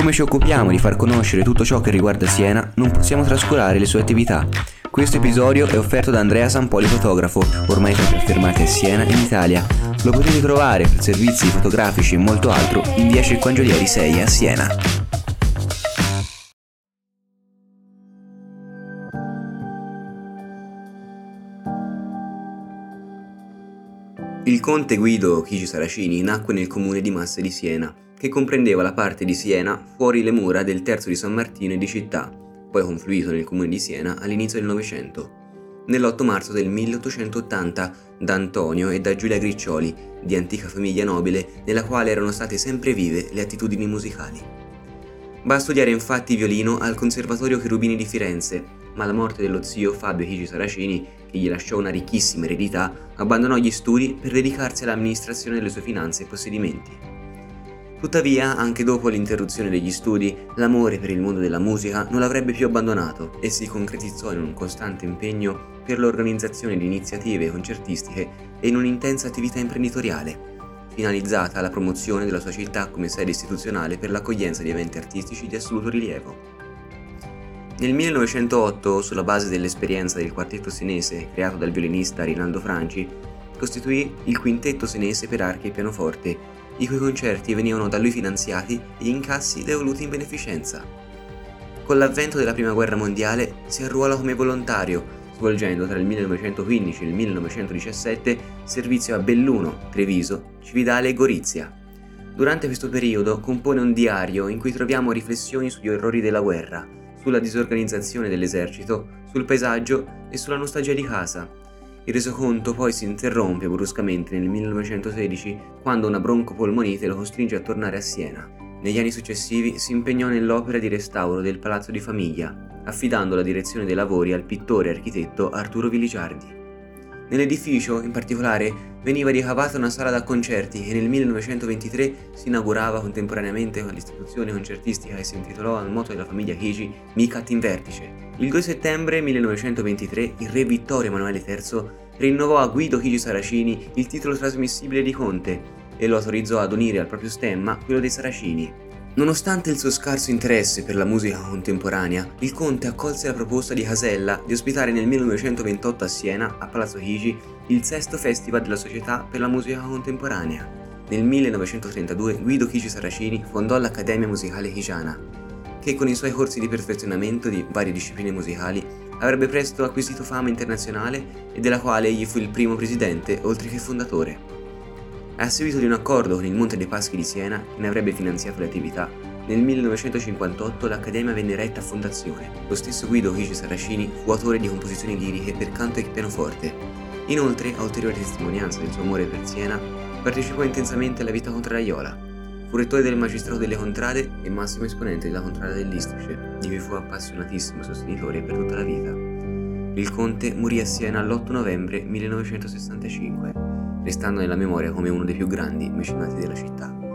Come ci occupiamo di far conoscere tutto ciò che riguarda Siena, non possiamo trascurare le sue attività. Questo episodio è offerto da Andrea Sampoli fotografo, ormai tra i fermati a Siena in Italia. Lo potete trovare per servizi fotografici e molto altro in via Circoangelieri 6 a Siena. Il conte Guido Chigi Saracini nacque nel comune di Massa di Siena, che comprendeva la parte di Siena fuori le mura del Terzo di San Martino e di Città, poi confluito nel comune di Siena all'inizio del Novecento. Nell'8 marzo del 1880 da Antonio e da Giulia Griccioli, di antica famiglia nobile nella quale erano state sempre vive le attitudini musicali. Va a studiare infatti violino al Conservatorio Cherubini di Firenze, ma alla morte dello zio Fabio Chigi Saracini, che gli lasciò una ricchissima eredità, abbandonò gli studi per dedicarsi all'amministrazione delle sue finanze e possedimenti. Tuttavia, anche dopo l'interruzione degli studi, l'amore per il mondo della musica non l'avrebbe più abbandonato e si concretizzò in un costante impegno per l'organizzazione di iniziative concertistiche e in un'intensa attività imprenditoriale, finalizzata alla promozione della sua città come sede istituzionale per l'accoglienza di eventi artistici di assoluto rilievo. Nel 1908, sulla base dell'esperienza del quartetto senese creato dal violinista Rinaldo Franci, costituì il quintetto senese per archi e pianoforte, i cui concerti venivano da lui finanziati e gli incassi devoluti in beneficenza. Con l'avvento della Prima Guerra Mondiale si arruola come volontario, svolgendo tra il 1915 e il 1917 servizio a Belluno, Treviso, Cividale e Gorizia. Durante questo periodo compone un diario in cui troviamo riflessioni sugli orrori della guerra, sulla disorganizzazione dell'esercito, sul paesaggio e sulla nostalgia di casa. Il resoconto poi si interrompe bruscamente nel 1916 quando una broncopolmonite lo costringe a tornare a Siena. Negli anni successivi si impegnò nell'opera di restauro del palazzo di famiglia, affidando la direzione dei lavori al pittore e architetto Arturo Viligiardi. Nell'edificio, in particolare, veniva ricavata una sala da concerti e nel 1923 si inaugurava contemporaneamente con l'istituzione concertistica che si intitolò al moto della famiglia Chigi Micat in Vertice. Il 2 settembre 1923 il re Vittorio Emanuele III rinnovò a Guido Chigi Saracini il titolo trasmissibile di conte e lo autorizzò ad unire al proprio stemma quello dei Saracini, Nonostante il suo scarso interesse per la musica contemporanea, il conte accolse la proposta di Casella di ospitare nel 1928 a Siena, a Palazzo Chigi, il sesto festival della Società per la musica contemporanea. Nel 1932 Guido Chigi Saracini fondò l'Accademia Musicale Chigiana, che con i suoi corsi di perfezionamento di varie discipline musicali avrebbe presto acquisito fama internazionale e della quale egli fu il primo presidente oltre che fondatore. A seguito di un accordo con il Monte dei Paschi di Siena, che ne avrebbe finanziato le attività, nel 1958 l'Accademia venne retta a fondazione. Lo stesso Guido Chigi Saracini fu autore di composizioni liriche per canto e pianoforte. Inoltre, a ulteriore testimonianza del suo amore per Siena, partecipò intensamente alla vita contraraiola. Fu rettore del magistrato delle contrade e massimo esponente della contrada dell'Istrice, di cui fu appassionatissimo sostenitore per tutta la vita. Il conte morì a Siena l'8 novembre 1965 restando nella memoria come uno dei più grandi mecenati della città.